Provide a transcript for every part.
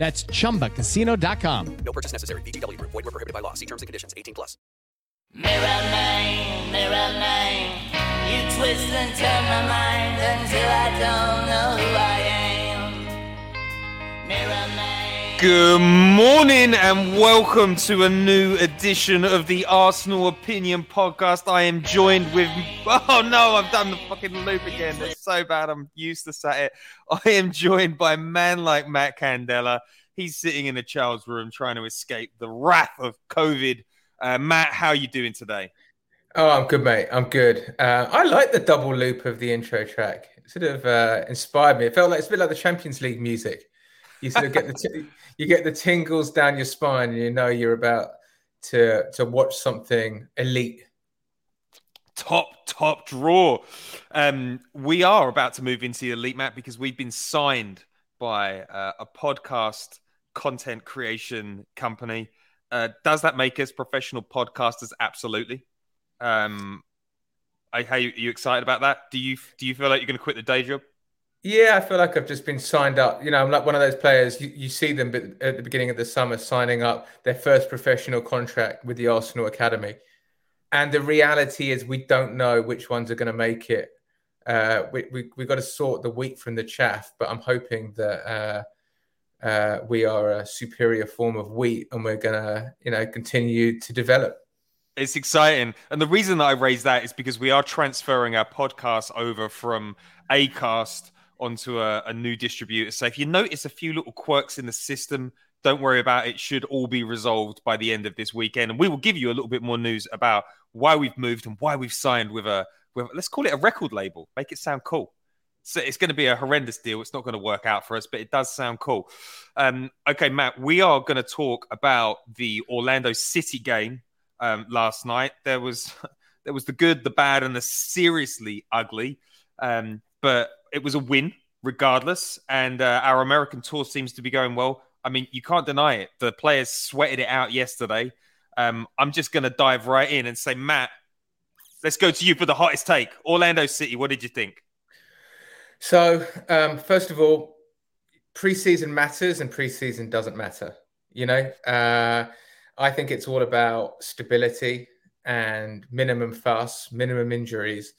That's chumbacasino.com. No purchase necessary. VGW Group. Void were prohibited by law. See terms and conditions. 18 plus. Mirror man, mirror man, you twist and turn my mind until I don't know who I am. Mirror man. Good morning and welcome to a new edition of the Arsenal Opinion Podcast. I am joined with. Oh no, I've done the fucking loop again. It's so bad. I'm useless at it. I am joined by a man like Matt Candela. He's sitting in a child's room trying to escape the wrath of COVID. Uh, Matt, how are you doing today? Oh, I'm good, mate. I'm good. Uh, I like the double loop of the intro track. It sort of uh, inspired me. It felt like it's a bit like the Champions League music. You sort of get the t- you get the tingles down your spine, and you know you're about to to watch something elite. Top top draw. Um, we are about to move into the elite map because we've been signed by uh, a podcast content creation company. Uh, does that make us professional podcasters? Absolutely. Um, I, how you, are you excited about that? Do you do you feel like you're going to quit the day job? Yeah, I feel like I've just been signed up. You know, I'm like one of those players. You, you see them at the beginning of the summer signing up their first professional contract with the Arsenal Academy, and the reality is we don't know which ones are going to make it. Uh, we we we got to sort the wheat from the chaff, but I'm hoping that. Uh, uh, we are a superior form of wheat and we're going to you know continue to develop it's exciting and the reason that i raise that is because we are transferring our podcast over from acast onto a, a new distributor so if you notice a few little quirks in the system don't worry about it. it should all be resolved by the end of this weekend and we will give you a little bit more news about why we've moved and why we've signed with a with, let's call it a record label make it sound cool so it's going to be a horrendous deal. It's not going to work out for us, but it does sound cool. Um, okay, Matt, we are going to talk about the Orlando City game um, last night. There was there was the good, the bad, and the seriously ugly, um, but it was a win regardless. And uh, our American tour seems to be going well. I mean, you can't deny it. The players sweated it out yesterday. Um, I'm just going to dive right in and say, Matt, let's go to you for the hottest take. Orlando City, what did you think? So, um, first of all, preseason matters and preseason doesn't matter. You know, uh, I think it's all about stability and minimum fuss, minimum injuries.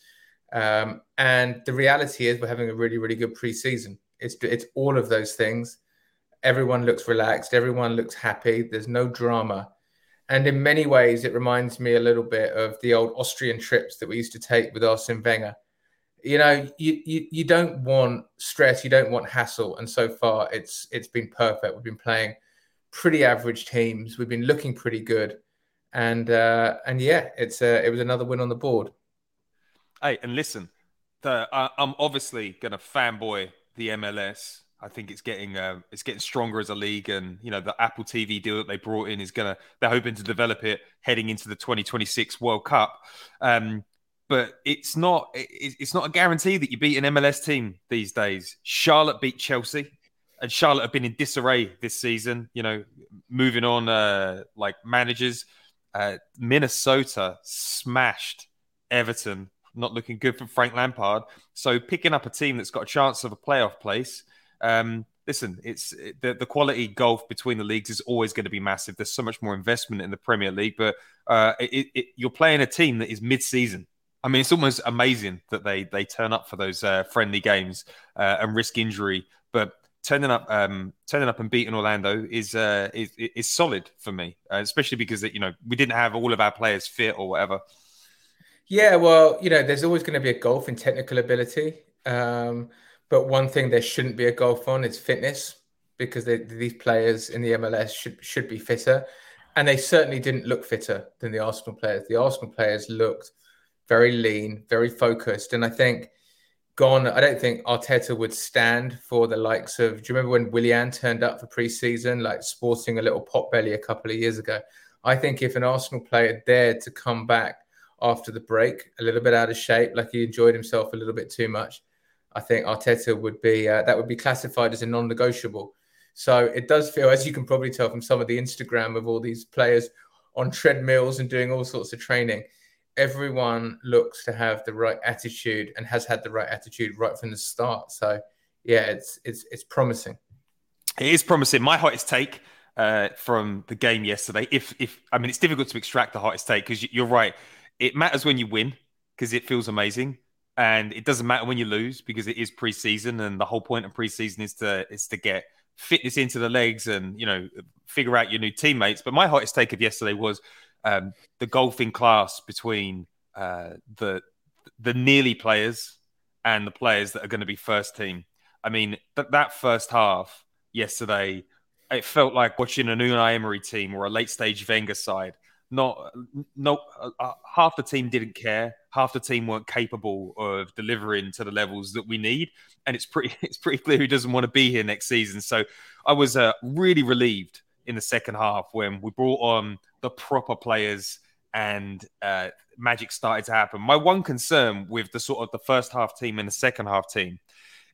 Um, and the reality is, we're having a really, really good preseason. It's it's all of those things. Everyone looks relaxed. Everyone looks happy. There's no drama. And in many ways, it reminds me a little bit of the old Austrian trips that we used to take with Arsene Wenger you know you, you you don't want stress you don't want hassle and so far it's it's been perfect we've been playing pretty average teams we've been looking pretty good and uh and yeah it's uh, it was another win on the board hey and listen the, uh, i'm obviously gonna fanboy the mls I think it's getting uh, it's getting stronger as a league, and you know the Apple TV deal that they brought in is gonna they're hoping to develop it heading into the 2026 World Cup. Um, but it's not it's not a guarantee that you beat an MLS team these days. Charlotte beat Chelsea, and Charlotte have been in disarray this season. You know, moving on uh, like managers. Uh, Minnesota smashed Everton, not looking good for Frank Lampard. So picking up a team that's got a chance of a playoff place. Um, listen, it's the, the quality gulf between the leagues is always going to be massive. There's so much more investment in the Premier League, but uh, it, it, you're playing a team that is mid-season. I mean, it's almost amazing that they they turn up for those uh, friendly games uh, and risk injury, but turning up um, turning up and beating Orlando is uh, is, is solid for me, uh, especially because you know we didn't have all of our players fit or whatever. Yeah, well, you know, there's always going to be a golf in technical ability. Um, but one thing there shouldn't be a golf on is fitness because they, these players in the MLS should should be fitter, and they certainly didn't look fitter than the Arsenal players. The Arsenal players looked very lean, very focused, and I think gone. I don't think Arteta would stand for the likes of. Do you remember when Willian turned up for preseason, like sporting a little pot belly a couple of years ago? I think if an Arsenal player dared to come back after the break, a little bit out of shape, like he enjoyed himself a little bit too much, I think Arteta would be uh, that would be classified as a non-negotiable. So it does feel, as you can probably tell from some of the Instagram of all these players on treadmills and doing all sorts of training, everyone looks to have the right attitude and has had the right attitude right from the start. So yeah, it's it's it's promising. It is promising. My hottest take uh, from the game yesterday, if if I mean, it's difficult to extract the hottest take because you're right. It matters when you win because it feels amazing and it doesn't matter when you lose because it is preseason, and the whole point of preseason is to is to get fitness into the legs and you know figure out your new teammates. But my hottest take of yesterday was um, the golfing class between uh, the the nearly players and the players that are going to be first team. I mean, that that first half yesterday, it felt like watching an Unai Emery team or a late stage Wenger side not no uh, uh, half the team didn't care. Half the team weren't capable of delivering to the levels that we need. And it's pretty it's pretty clear he doesn't want to be here next season. So i was uh, really relieved in the second half when we brought on the proper players and uh, magic started to happen. My one concern with the sort of the first half team and the second half team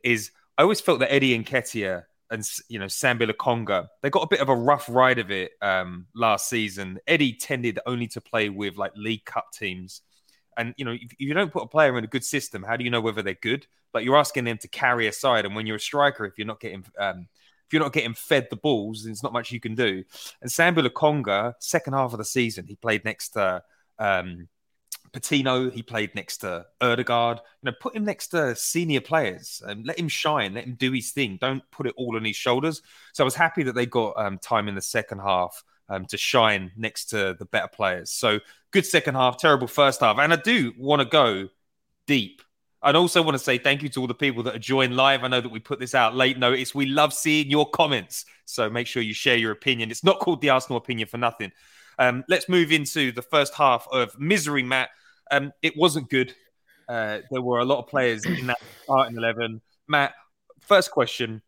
is i always felt that eddie Nketiah and you know Sambi Lokonga, they got a bit of a rough ride of it um, last season. Eddie tended only to play with like League Cup teams, and you know if, you don't put a player in a good system, how do you know whether they're good? Like you're asking them to carry a side, and when you're a striker, if you're not getting um, if you're not getting fed the balls, there's not much you can do. And Sambi Lokonga, second half of the season, he played next to um, Patino, he played next to Ødegaard. You know, put him next to senior players and let him shine, let him do his thing. Don't put it all on his shoulders. So I was happy that they got um, time in the second half um, to shine next to the better players. So good second half, terrible first half. And I do want to go deep. I'd also want to say thank you to all the people that are joined live. I know that we put this out late notice. We love seeing your comments. So make sure you share your opinion. It's not called the Arsenal opinion for nothing. Um, let's move into the first half of misery, Matt. Um, it wasn't good. Uh, there were a lot of players in that starting eleven. Matt, first question.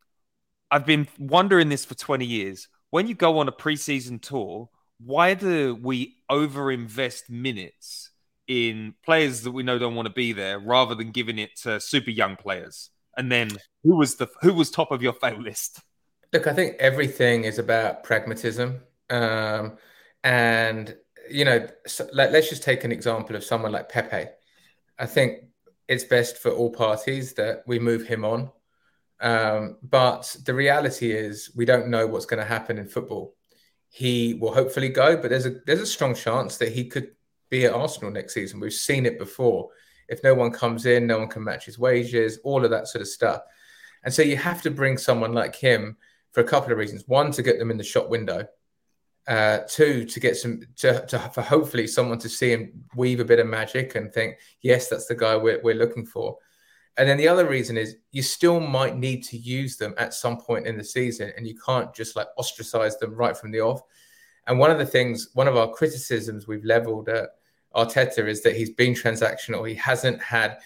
I've been wondering this for 20 years. When you go on a preseason tour, why do we overinvest minutes in players that we know don't want to be there rather than giving it to super young players? And then who was the who was top of your fail list? Look, I think everything is about pragmatism. Um, and you know, so let, us just take an example of someone like Pepe. I think it's best for all parties that we move him on. Um, but the reality is, we don't know what's going to happen in football. He will hopefully go, but there's a there's a strong chance that he could be at Arsenal next season. We've seen it before. If no one comes in, no one can match his wages, all of that sort of stuff. And so you have to bring someone like him for a couple of reasons. One, to get them in the shop window uh, two, to get some, to, to, for hopefully someone to see him weave a bit of magic and think, yes, that's the guy we're, we're looking for. And then the other reason is you still might need to use them at some point in the season, and you can't just like ostracize them right from the off. And one of the things, one of our criticisms we've leveled at Arteta is that he's been transactional. He hasn't had,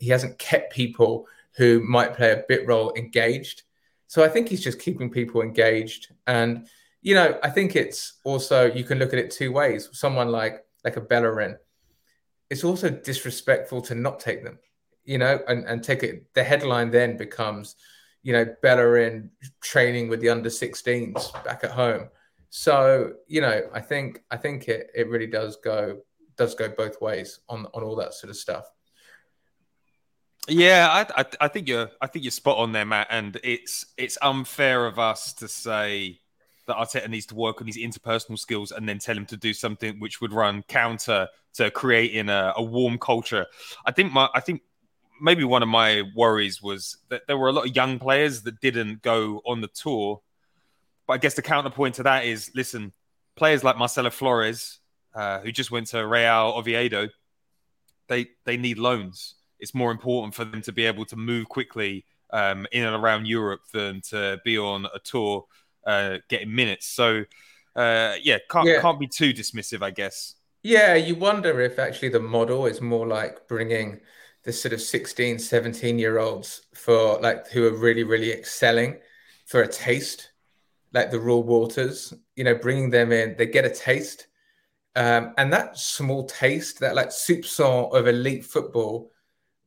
he hasn't kept people who might play a bit role engaged. So I think he's just keeping people engaged and you know, I think it's also you can look at it two ways. Someone like like a Bellerin, it's also disrespectful to not take them, you know, and, and take it. The headline then becomes, you know, Bellerin training with the under 16s back at home. So you know, I think I think it it really does go does go both ways on on all that sort of stuff. Yeah, I, I, I think you're I think you're spot on there, Matt. And it's it's unfair of us to say that Arteta needs to work on his interpersonal skills and then tell him to do something which would run counter to creating a, a warm culture. I think my I think maybe one of my worries was that there were a lot of young players that didn't go on the tour. But I guess the counterpoint to that is listen, players like Marcelo Flores, uh, who just went to Real Oviedo, they they need loans. It's more important for them to be able to move quickly um, in and around Europe than to be on a tour uh, getting minutes. So uh, yeah, can't Yeah. can't be too dismissive, I guess. Yeah, you wonder if actually the model is more like bringing the sort of 16, 17 year olds for like who are really, really excelling for a taste, like the raw waters, you know, bringing them in, they get a taste. Um, and that small taste, that like soupçon of elite football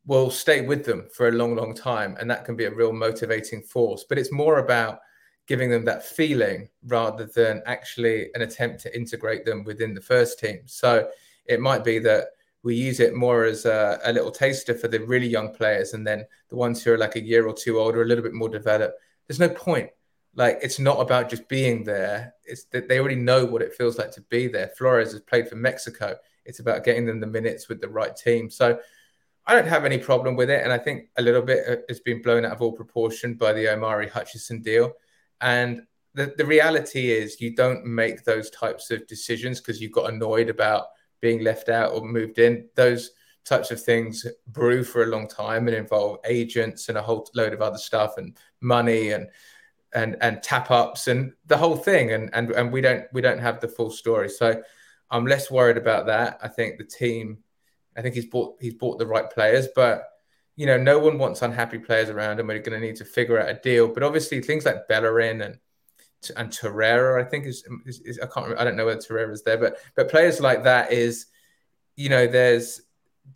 will stay with them for a long, long time. And that can be a real motivating force. But it's more about giving them that feeling rather than actually an attempt to integrate them within the first team. So it might be that we use it more as a, a little taster for the really young players, and then the ones who are like a year or two older, a little bit more developed. There's no point. Like it's not about just being there. It's that they already know what it feels like to be there. Flores has played for Mexico. It's about getting them the minutes with the right team. So I don't have any problem with it, and I think a little bit uh, has been blown out of all proportion by the Omari Hutchinson deal. And the, the reality is, you don't make those types of decisions because you got annoyed about being left out or moved in. Those types of things brew for a long time and involve agents and a whole load of other stuff and money and and and tap ups and the whole thing. And and and we don't we don't have the full story. So I'm less worried about that. I think the team, I think he's bought he's bought the right players, but you know, no one wants unhappy players around, and we're going to need to figure out a deal. But obviously, things like Bellerin and and Torreira, I think is, is, is I can't remember, I don't know whether Torreira is there, but but players like that is, you know, there's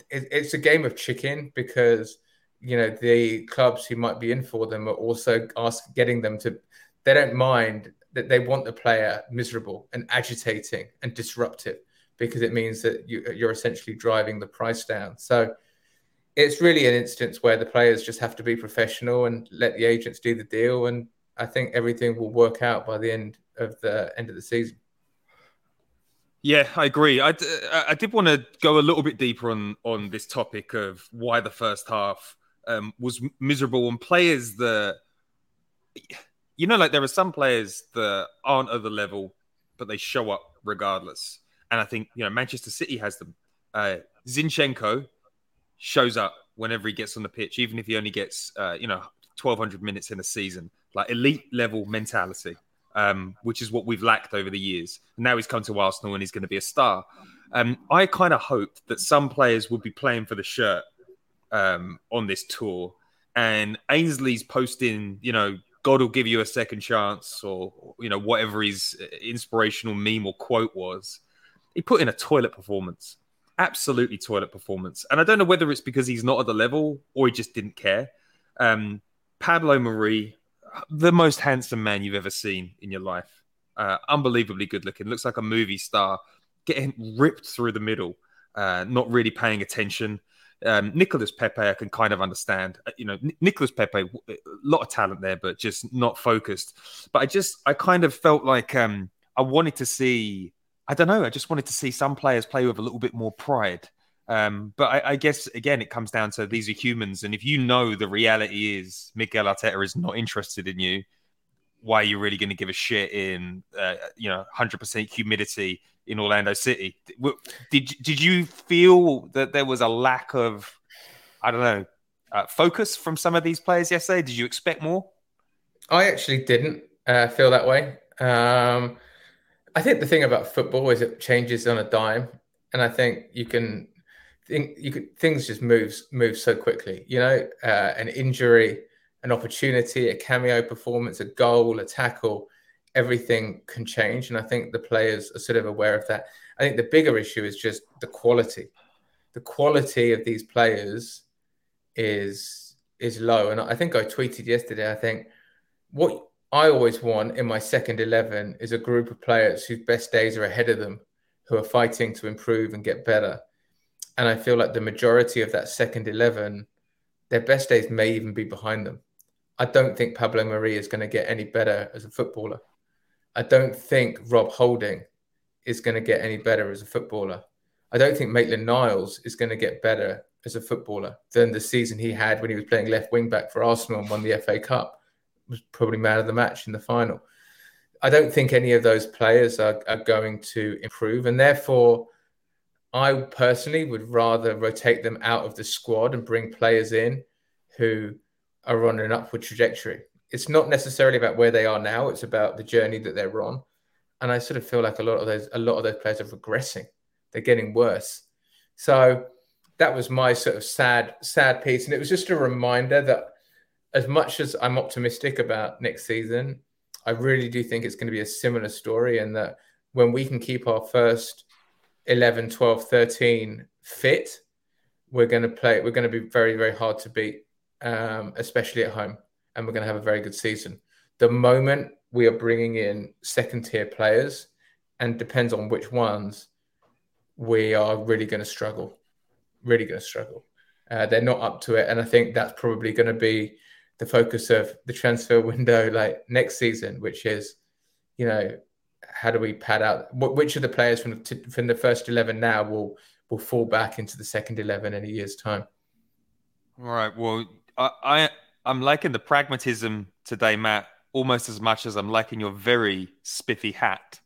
it, it's a game of chicken because you know the clubs who might be in for them are also ask getting them to they don't mind that they want the player miserable and agitating and disruptive because it means that you, you're essentially driving the price down. So it's really an instance where the players just have to be professional and let the agents do the deal. And I think everything will work out by the end of the end of the season. Yeah, I agree. I, I did want to go a little bit deeper on on this topic of why the first half um, was miserable and players that you know, like there are some players that aren't at the level, but they show up regardless. And I think you know Manchester City has them. Uh, Zinchenko shows up whenever he gets on the pitch, even if he only gets uh, you know twelve hundred minutes in a season. Like elite level mentality um, which is what we've lacked over the years. And now he's come to Arsenal and he's going to be a star. Um, I kind of hoped that some players would be playing for the shirt um, on this tour. And Ainsley's posting, you know, God will give you a second chance, or you know, whatever his inspirational meme or quote was. He put in a toilet performance, absolutely toilet performance. And I don't know whether it's because he's not at the level or he just didn't care. Um, Pablo Mari, the most handsome man you've ever seen in your life. Uh, unbelievably good looking. Looks like a movie star. Getting ripped through the middle. Uh, not really paying attention. Um, Nicholas Pepe, I can kind of understand. Uh, You know, N- Nicholas Pepe, a lot of talent there, but just not focused. But I just, I kind of felt like um, I wanted to see. I don't know. I just wanted to see some players play with a little bit more pride. Um, but I, I guess again, it comes down to these are humans, and if you know the reality is Mikel Arteta is not interested in you, why are you really going to give a shit in uh, you know 100% humidity in Orlando City? Did did you feel that there was a lack of I don't know uh, focus from some of these players yesterday? Did you expect more? I actually didn't uh, feel that way. Um, I think the thing about football is it changes on a dime, and I think you can think you could things just moves move so quickly. You know, uh, an injury, an opportunity, a cameo performance, a goal, a tackle, everything can change, and I think the players are sort of aware of that. I think the bigger issue is just the quality. The quality of these players is is low, and I think I tweeted yesterday. I think what I always want in my second 11 is a group of players whose best days are ahead of them, who are fighting to improve and get better. And I feel like the majority of that second 11, their best days may even be behind them. I don't think Pablo Mari is going to get any better as a footballer. I don't think Rob Holding is going to get any better as a footballer. I don't think Maitland Niles is going to get better as a footballer than the season he had when he was playing left wing back for Arsenal and won the FA Cup. Was probably man of the match in the final. I don't think any of those players are, are going to improve, and therefore, I personally would rather rotate them out of the squad and bring players in who are on an upward trajectory. It's not necessarily about where they are now; it's about the journey that they're on. And I sort of feel like a lot of those a lot of those players are regressing; they're getting worse. So that was my sort of sad sad piece, and it was just a reminder that as much as I'm optimistic about next season, I really do think it's going to be a similar story, and that when we can keep our first 11, 12, 13 fit, we're going to play. We're going to be very, very hard to beat um, especially at home, and we're going to have a very good season. The moment we are bringing in second tier players, and depends on which ones, we are really going to struggle. Really going to struggle. Uh, they're not up to it, and I think that's probably going to be the focus of the transfer window, like next season, which is, you know, how do we pad out which of the players from the, from the first eleven now will will fall back into the second eleven in a year's time. All right. Well, I, I I'm liking the pragmatism today, Matt, almost as much as I'm liking your very spiffy hat.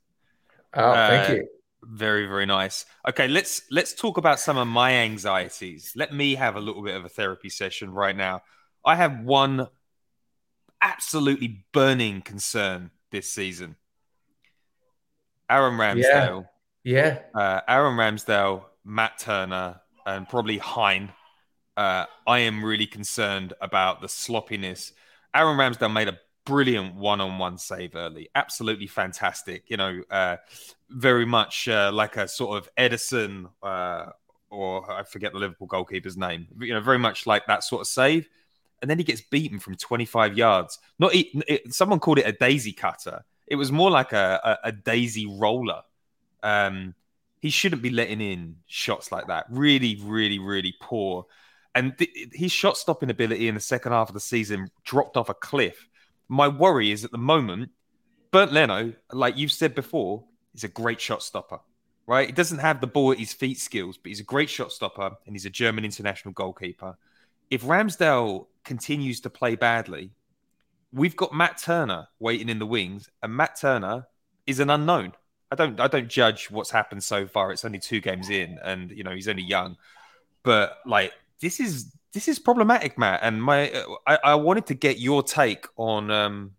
Oh, thank uh, you. Very, very nice. Okay, let's let's talk about some of my anxieties. Let me have a little bit of a therapy session right now. I have one absolutely burning concern this season. Aaron Ramsdale. Yeah. yeah. Uh, Aaron Ramsdale, Matt Turner, and probably Hein uh, I am really concerned about the sloppiness. Aaron Ramsdale made a brilliant one-on-one save early, absolutely fantastic. You know, uh, very much uh, like a sort of Ederson, uh, or I forget the Liverpool goalkeeper's name. You know, very much like that sort of save. And then he gets beaten from 25 yards. Not it, someone called it a daisy cutter. It was more like a, a, a daisy roller. Um, he shouldn't be letting in shots like that. Really, really, really poor. And th- his shot stopping ability in the second half of the season dropped off a cliff. My worry is at the moment, Bernd Leno, like you've said before, is a great shot stopper, right? He doesn't have the ball at his feet skills, but he's a great shot stopper and he's a German international goalkeeper. If Ramsdale continues to play badly, we've got Matt Turner waiting in the wings, and Matt Turner is an unknown. I don't I don't judge what's happened so far. It's only two games in, and you know he's only young. But like this is this is problematic, Matt. And my I, I wanted to get your take on um,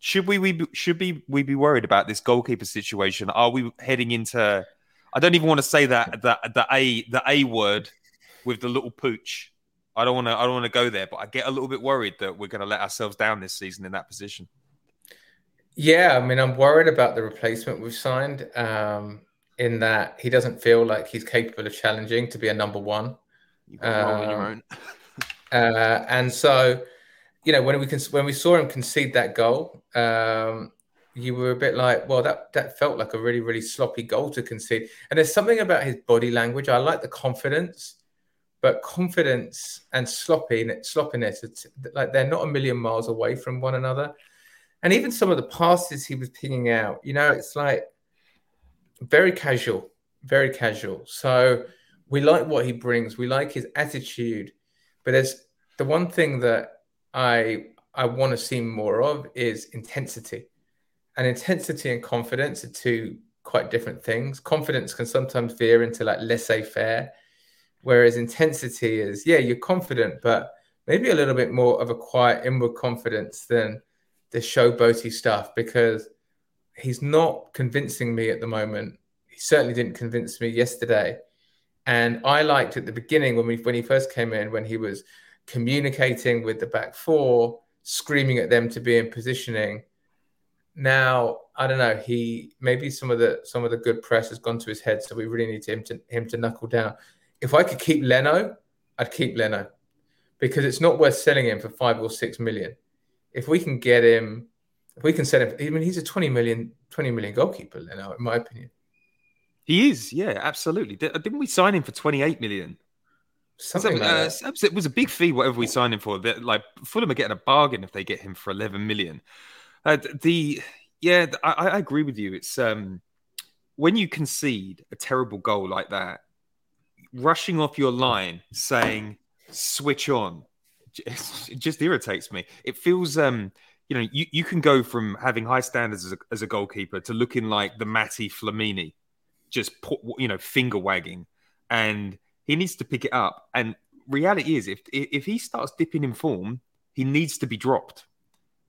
should we, we should be we be worried about this goalkeeper situation? Are we heading into I don't even want to say that the the a the a word with the little pooch. I don't want to I don't want to go there, but I get a little bit worried that we're going to let ourselves down this season in that position. Yeah, I mean, I'm worried about the replacement we've signed. Um, in that he doesn't feel like he's capable of challenging to be a number one. You on your own. uh, and so, you know, when we can, when we saw him concede that goal, um, you were a bit like, well, that that felt like a really really sloppy goal to concede. And there's something about his body language. I like the confidence, but confidence and sloppiness, it's like they're not a million miles away from one another. And even some of the passes he was picking out, you know, it's like very casual, very casual. So we like what he brings. We like his attitude. But there's the one thing that I I want to see more of is intensity. And intensity and confidence are two quite different things. Confidence can sometimes veer into like laissez-faire, whereas intensity is, yeah, you're confident, but maybe a little bit more of a quiet inward confidence than the showboaty stuff because he's not convincing me at the moment. He certainly didn't convince me yesterday. And I liked at the beginning when we when he first came in, when he was communicating with the back four, screaming at them to be in positioning. Now I don't know. He maybe some of the some of the good press has gone to his head, so we really need him to him to knuckle down. If I could keep Leno, I'd keep Leno because it's not worth selling him for five or six million. If we can get him if we can set him. I mean, he's a 20 million, 20 million goalkeeper Leno, in my opinion. He is, yeah, absolutely. Didn't we sign him for 28 million? Something like uh, It was a big fee, whatever we signed him for. Like Fulham are getting a bargain if they get him for 11 million. Uh, the yeah, I, I agree with you. It's um when you concede a terrible goal like that, rushing off your line saying switch on it just irritates me. It feels um you know you, you can go from having high standards as a, as a goalkeeper to looking like the Matty Flamini, just put, you know finger wagging, and he needs to pick it up. And reality is, if if he starts dipping in form, he needs to be dropped.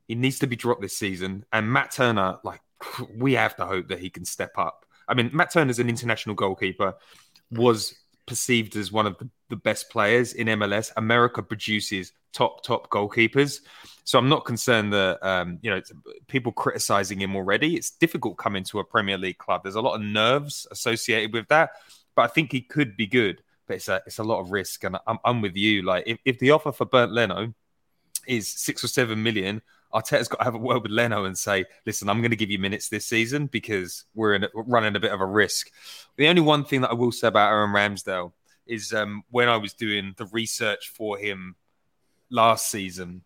He needs to be dropped this season. And Matt Turner, like we have to hope that he can step up. I mean, Matt Turner's an international goalkeeper, was perceived as one of the, the best players in MLS. America produces top top goalkeepers, so I'm not concerned that um, you know people criticizing him already. It's difficult coming to a Premier League club. There's a lot of nerves associated with that, but I think he could be good. But it's a it's a lot of risk, and I'm, I'm with you. Like if, if the offer for Bernd Leno is six or seven million, Arteta's got to have a word with Leno and say, "Listen, I'm going to give you minutes this season because we're, in, running a bit of a risk." The only one thing that I will say about Aaron Ramsdale is um, when I was doing the research for him last season,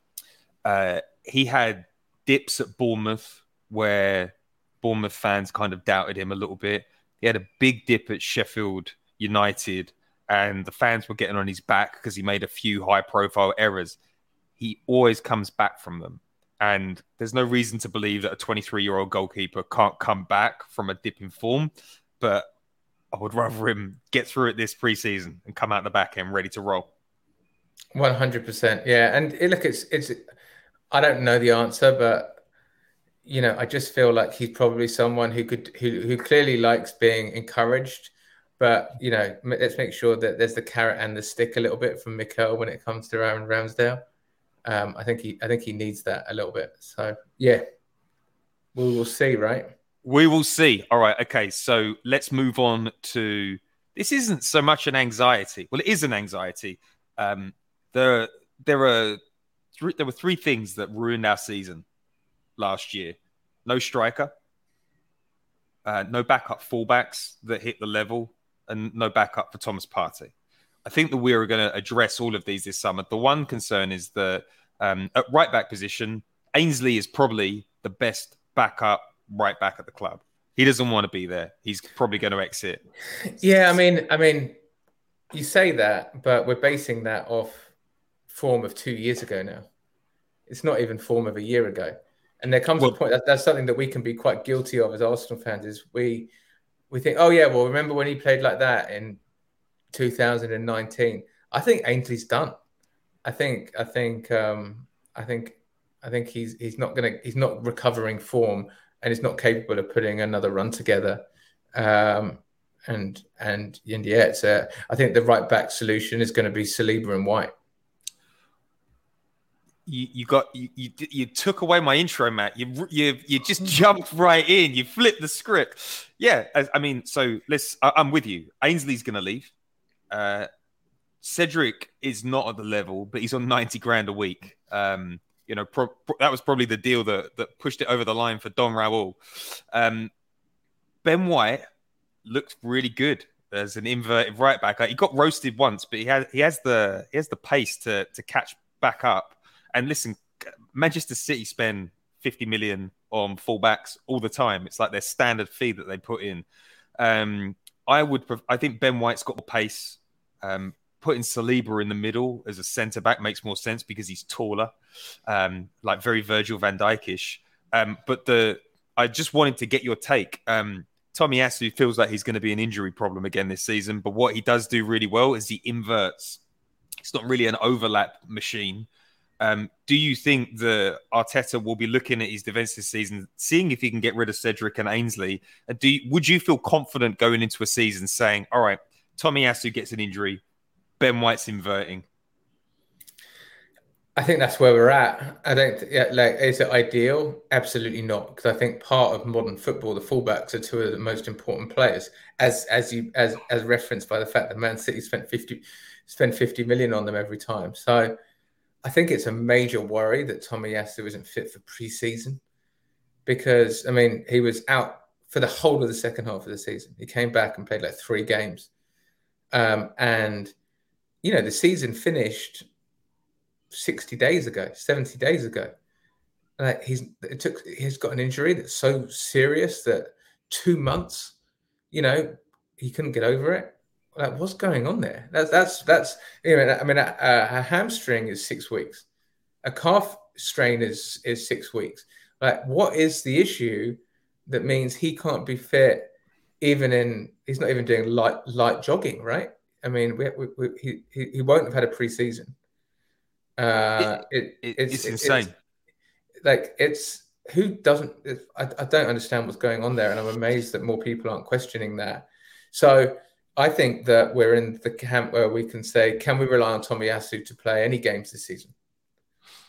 uh, he had dips at Bournemouth where Bournemouth fans kind of doubted him a little bit. He had a big dip at Sheffield United, and the fans were getting on his back because he made a few high-profile errors. He always comes back from them and there's no reason to believe that a 23 year old goalkeeper can't come back from a dip in form. But I would rather him get through it this preseason and come out the back end ready to roll. 100%. Yeah. And look, it's, it's, I don't know the answer, but, you know, I just feel like he's probably someone who could, who, who clearly likes being encouraged. But, you know, let's make sure that there's the carrot and the stick a little bit from Mikel when it comes to Aaron Ramsdale. Um, I think he I think he needs that a little bit. So yeah, we will see, right? We will see. All right. Okay. So let's move on to this. Isn't so much an anxiety. Well, it is an anxiety. Um, there there are three, there were three things that ruined our season last year. No striker. Uh, no backup fullbacks that hit the level, and no backup for Thomas Partey. I think that we are going to address all of these this summer. The one concern is that um, at right back position, Ainsley is probably the best backup right back at the club. He doesn't want to be there. He's probably going to exit. Yeah, I mean, I mean, you say that, but we're basing that off form of two years ago now. It's not even form of a year ago. And there comes well, a point that that's something that we can be quite guilty of as Arsenal fans is we we think, oh yeah, well, remember when he played like that in 2019? I think Ainsley's done. I think I think um, I think I think he's he's not gonna he's not recovering form and he's not capable of putting another run together. Um, and and and yeah, it's a, I think the right back solution is going to be Saliba and White. You, you got you, you, you took away my intro, Matt. You you you just jumped right in. You flipped the script. Yeah, I, I mean, so let's. I, am with you. Ainsley's going to leave. Uh, Cedric is not at the level, but he's on 90 grand a week. Um, you know, pro- pro- that was probably the deal that, that pushed it over the line for Don Raul. Um, ben White looked really good as an inverted right back. He got roasted once, but he has he has the he has the pace to to catch back up. And listen, Manchester City spend 50 million on fullbacks all the time. It's like their standard fee that they put in. Um, I would, I think Ben White's got the pace. Um, putting Saliba in the middle as a centre back makes more sense because he's taller, um, like very Virgil van Dijkish. Um, but the I just wanted to get your take. Um, Tomiyasu feels like he's going to be an injury problem again this season, but what he does do really well is he inverts. It's not really an overlap machine. Um, do you think that Arteta will be looking at his defense this season, seeing if he can get rid of Cedric and Ainsley? And do you, would you feel confident going into a season saying, "All right, Tomiyasu gets an injury, Ben White's inverting? I think that's where we're at. I don't yeah, like is it ideal? Absolutely not, because I think part of modern football, the fullbacks are two of the most important players, as as you as as referenced by the fact that Man City spent fifty spend fifty million on them every time. So I think it's a major worry that Tomiyasu isn't fit for preseason. because I mean he was out for the whole of the second half of the season. He came back and played like three games, um, and you know the season finished sixty days ago, seventy days ago. Like he's it took he's got an injury that's so serious that two months, you know, he couldn't get over it. Like what's going on there? That's that's that's you know I mean a, a hamstring is six weeks, a calf strain is is six weeks. Like what is the issue that means he can't be fit even in he's not even doing light light jogging, right? I mean, we, we, we, he he won't have had a preseason. Uh, it, It- it's, it's insane. like it's who doesn't. I, I don't understand what's going on there, and I'm amazed that more people aren't questioning that. So I think that we're in the camp where we can say, can we rely on Tomiyasu to play any games this season?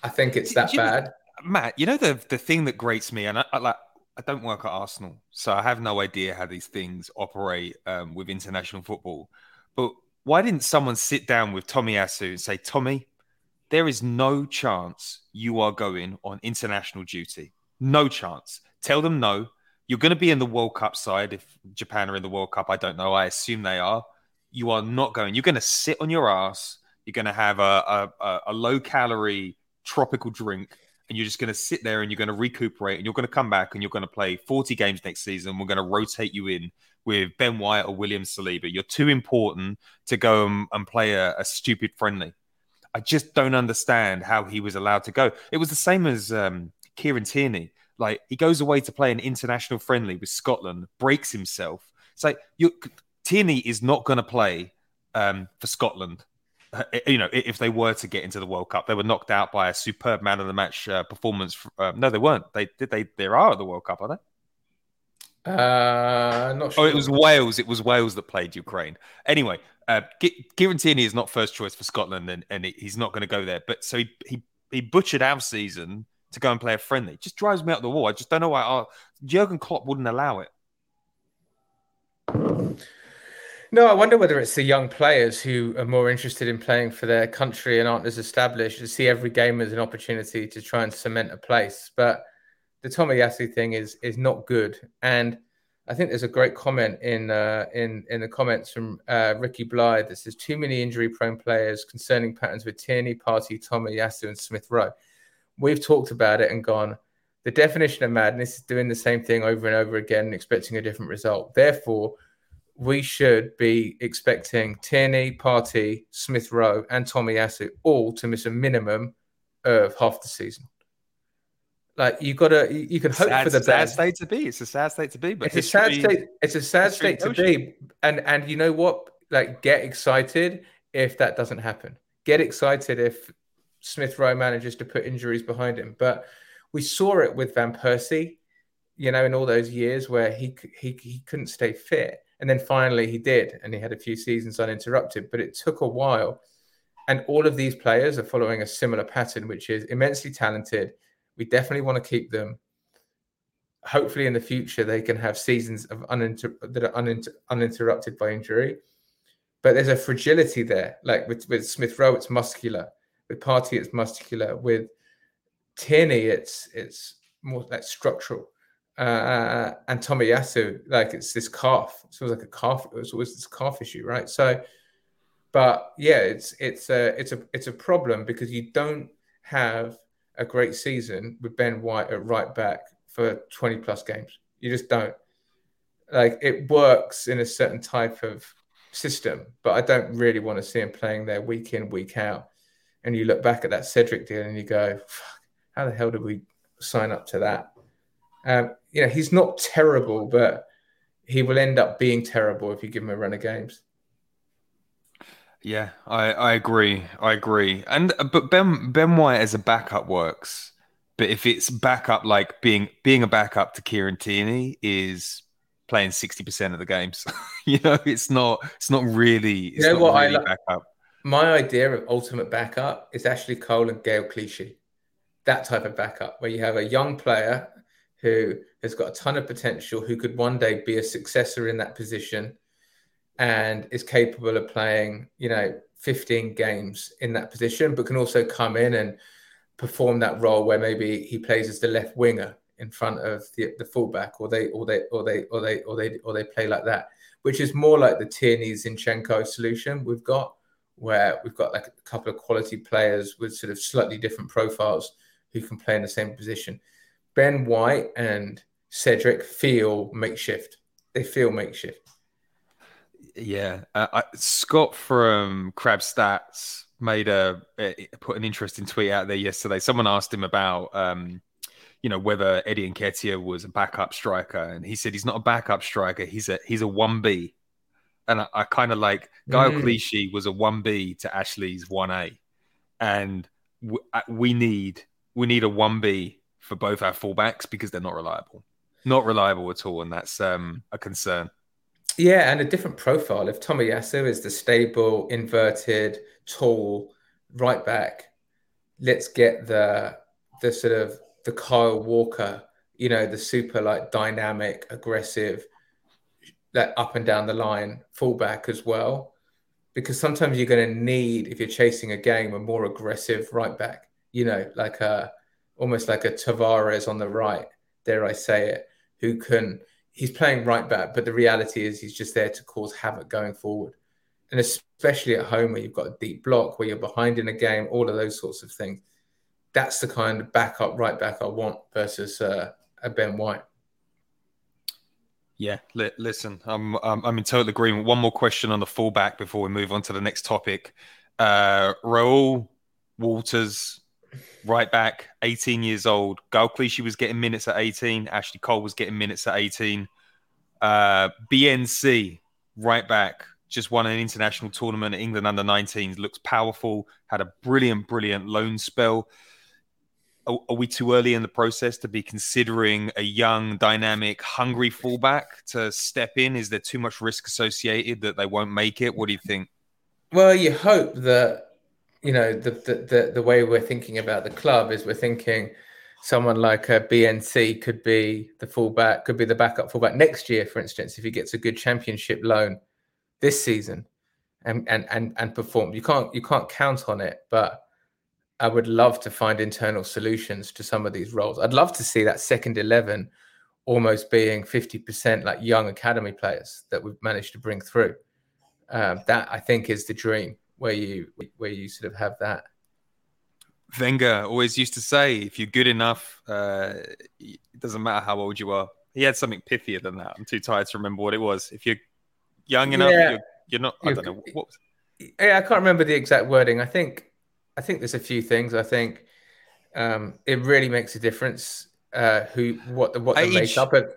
I think it's that Do you know- bad. Matt, you know the the thing that grates me, and I, I like I don't work at Arsenal, so I have no idea how these things operate um, with international football. But why didn't someone sit down with Tomiyasu and say, Tommy, there is no chance you are going on international duty. No chance. Tell them no. You're going to be in the World Cup side if Japan are in the World Cup. I don't know. I assume they are. You are not going. You're going to sit on your ass. You're going to have a, a, a- low calorie tropical drink and you're just going to sit there and you're going to recuperate and you're going to come back and you're going to play 40 games next season. We're going to rotate you in with Ben White or William Saliba. You're too important to go and, and play a, a stupid friendly. I just don't understand how he was allowed to go. It was the same as um, Kieran Tierney. Like he goes away to play an international friendly with Scotland, breaks himself. It's like you, Tierney is not going to play um, for Scotland. Uh, You know, if they were to get into the World Cup, they were knocked out by a superb man of the match uh, performance. Uh, no, they weren't. They did. They they are at the World Cup, are they? Uh, not sure. Oh, it was Wales. It was Wales that played Ukraine. Anyway, uh, Ki- Kieran Tierney is not first choice for Scotland, and, and he's not going to go there. But so he, he he butchered our season to go and play a friendly. It just drives me up the wall. I just don't know why uh, Jurgen Klopp wouldn't allow it. No, I wonder whether it's the young players who are more interested in playing for their country and aren't as established to see every game as an opportunity to try and cement a place. But the Tomiyasu thing is is not good, and I think there's a great comment in uh, in in the comments from uh, Ricky Blythe that says too many injury-prone players, concerning patterns with Tierney, Partey, Tomiyasu, and Smith Rowe. We've talked about it and gone. The definition of madness is doing the same thing over and over again expecting a different result. Therefore, we should be expecting Tierney, Partey, Smith Rowe, and Tommy Tomiyasu all to miss a minimum of half the season. Like you gotta, you, you can hope sad, for the sad best. state to be. It's a sad state to be. But It's a sad state. It's a sad state to be. And and you know what? Like get excited if that doesn't happen. Get excited if Smith Rowe manages to put injuries behind him. But we saw it with Van Persie, you know, in all those years where he he he couldn't stay fit, and then finally he did, and he had a few seasons uninterrupted. But it took a while, and all of these players are following a similar pattern, which is immensely talented. We definitely want to keep them. Hopefully, in the future, they can have seasons of uninter- that are uninter- uninterrupted by injury. But there's a fragility there. Like with, with Smith Rowe, it's muscular. With Partey, it's muscular. With Tierney, it's it's more like structural. Uh, and Tomiyasu, like it's this calf. It's always like a calf. It was always this calf issue, right? So, but yeah, it's it's a it's a it's a problem because you don't have a great season with Ben White at right back for 20 plus games. You just don't. Like it works in a certain type of system, but I don't really want to see him playing there week in, week out. And you look back at that Cedric deal and you go, how the hell did we sign up to that? Um, you know, he's not terrible, but he will end up being terrible if you give him a run of games. Yeah, I, I agree. I agree. And uh, but Ben Ben White as a backup works. But if it's backup like being being a backup to Kieran Tierney is playing sixty percent of the games. you know, it's not it's not really it's know not what I really li- backup. My idea of ultimate backup is Ashley Cole and Gaël Clichy. That type of backup where you have a young player who has got a ton of potential, who could one day be a successor in that position and is capable of playing, you know, 15 games in that position, but can also come in and perform that role where maybe he plays as the left winger in front of the, the fullback, or they or they or they or they or they or they play like that, which is more like the Tierney Zinchenko solution we've got, where we've got like a couple of quality players with sort of slightly different profiles who can play in the same position. Ben White and Cedric feel makeshift. They feel makeshift. Yeah, uh, I, Scott from Crab Stats made a, put an interesting tweet out there yesterday. Someone asked him about, um, you know, whether Eddie Nketiah was a backup striker, and he said he's not a backup striker. He's a he's a one B, and I, I kind of like Guy mm. Clichy was a one B to Ashley's one A, and w- uh, we need we need a one B for both our fullbacks because they're not reliable, not reliable at all, and that's um, a concern. Yeah, and a different profile. If Tommy Tomiyasu is the stable, inverted, tall right back, let's get the the sort of the Kyle Walker, you know, the super like dynamic, aggressive, that up and down the line fullback as well. Because sometimes you're going to need, if you're chasing a game, a more aggressive right back, you know, like a almost like a Tavares on the right, dare I say it, who can he's playing right back, but the reality is he's just there to cause havoc going forward. And especially at home where you've got a deep block, where you're behind in a game, all of those sorts of things. That's the kind of backup right back I want versus uh, a Ben White. Yeah, li- listen, I'm, I'm, I'm in total agreement. One more question on the fullback before we move on to the next topic. Uh, Reuell Walters, right back, 18 years old. Clichy was getting minutes at 18. Ashley Cole was getting minutes at 18. Uh, BNC, right back, just won an international tournament at England under 19s. Looks powerful. Had a brilliant, brilliant loan spell. Are, are, we too early in the process to be considering a young, dynamic, hungry fullback to step in? Is there too much risk associated that they won't make it? What do you think? Well, you hope that you know the, the the way we're thinking about the club is we're thinking someone like a BNC could be the fullback, could be the backup fullback next year, for instance, if he gets a good championship loan this season and and and, and perform. You can't you can't count on it, but I would love to find internal solutions to some of these roles. I'd love to see that second eleven almost being 50% like young academy players that we've managed to bring through. Um, that I think is the dream where you where you sort of have that. Wenger always used to say, if you're good enough, uh, it doesn't matter how old you are. He had something pithier than that. I'm too tired to remember what it was. If you're young enough, yeah. you're, you're, not. I you're, don't know what. Was... Yeah, I can't remember the exact wording. I think, I think there's a few things. I think um, it really makes a difference uh, who what the what the age, makeup of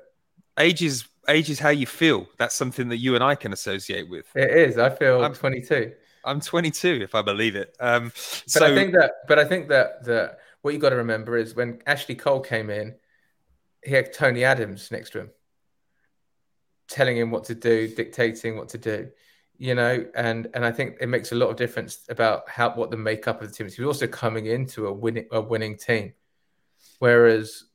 age is age is how you feel. That's something that you and I can associate with. It is. I feel I'm 22. I'm 22, if I believe it. Um, but so... I think that, but I think that that what you got to remember is when Ashley Cole came in, he had Tony Adams next to him, telling him what to do, dictating what to do, you know, and and I think it makes a lot of difference about how what the makeup of the team is. He's also coming into a winning a winning team, whereas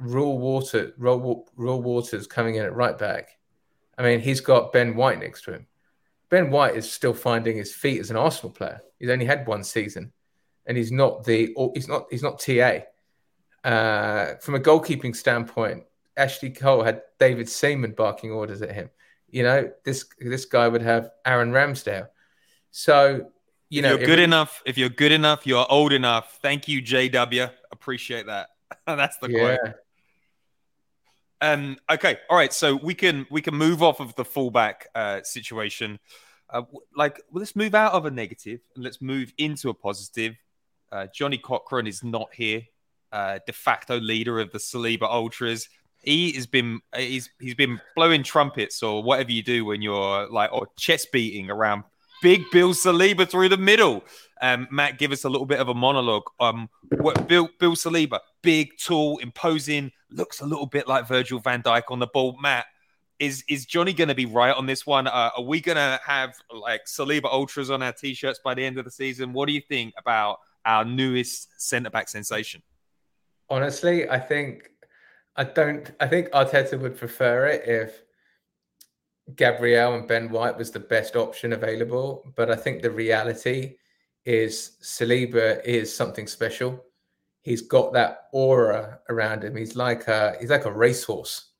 Reuell Walter, Reuell, Reuell Walters coming in at right back. I mean, he's got Ben White next to him Ben White is still finding his feet as an Arsenal player. He's only had one season, and he's not the he's not he's not TA. Uh, from a goalkeeping standpoint, Ashley Cole had David Seaman barking orders at him. You know, this this guy would have Aaron Ramsdale. So, you if know, you're good enough. If you're good enough, you're old enough. Thank you, JW. Appreciate that. That's the yeah. quote. Um, okay, all right. So we can we can move off of the fullback uh, situation. Uh, like, well, let's move out of a negative and let's move into a positive. Uh, Johnny Cochran is not here, uh, de facto leader of the Saliba Ultras. He has been he's he's been blowing trumpets or whatever you do when you're like or chest beating around Big Bill Saliba through the middle. Um, Matt, give us a little bit of a monologue. Um, what Bill Bill Saliba, big, tall, imposing, looks a little bit like Virgil Van Dijk on the ball. Matt, is is Johnny going to be right on this one? Uh, are we going to have like Saliba ultras on our t-shirts by the end of the season? What do you think about our newest centre back sensation? Honestly, I think I don't. I think Arteta would prefer it if Gabriel and Ben White was the best option available. But I think the reality is Saliba is something special. he's got that aura around him. He's like a he's like a racehorse.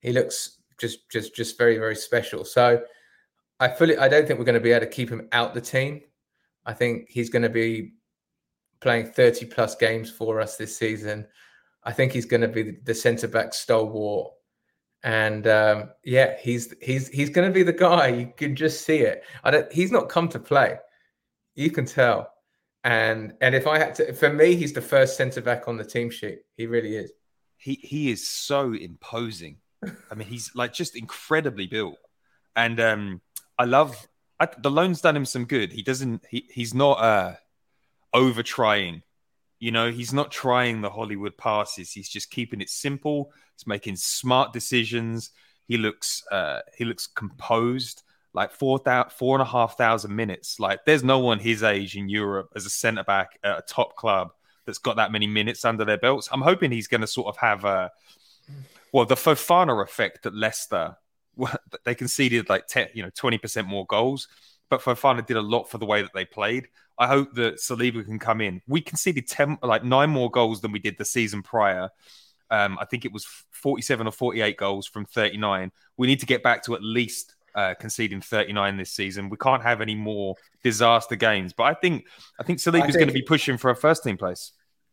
He looks just just just very very special. So I fully I don't think we're going to be able to keep him out the team. I think he's going to be playing 30 plus games for us this season. I think he's going to be the centre back stalwart. And um, yeah, he's he's he's going to be the guy. You can just see it. I don't. He's not come to play. You can tell. And and if I had to, for me, he's the first centre back on the team sheet. He really is. He he is so imposing. I mean, he's like just incredibly built, and um, I love I, the loan's done him some good. He doesn't. He he's not uh over trying. You know, he's not trying the Hollywood passes. He's just keeping it simple. He's making smart decisions. He looks uh he looks composed. Like four thousand, four and a half thousand minutes. Like there's no one his age in Europe as a centre back at a top club that's got that many minutes under their belts. I'm hoping he's going to sort of have a well the Fofana effect at Leicester they conceded like 10, you know, 20% more goals. But Fofana did a lot for the way that they played. I hope that Saliba can come in. We conceded 10, like nine more goals than we did the season prior. Um, I think it was 47 or 48 goals from 39. We need to get back to at least uh, conceding 39 this season. We can't have any more disaster games. But I think I think Saliba's going to be pushing for a first team place.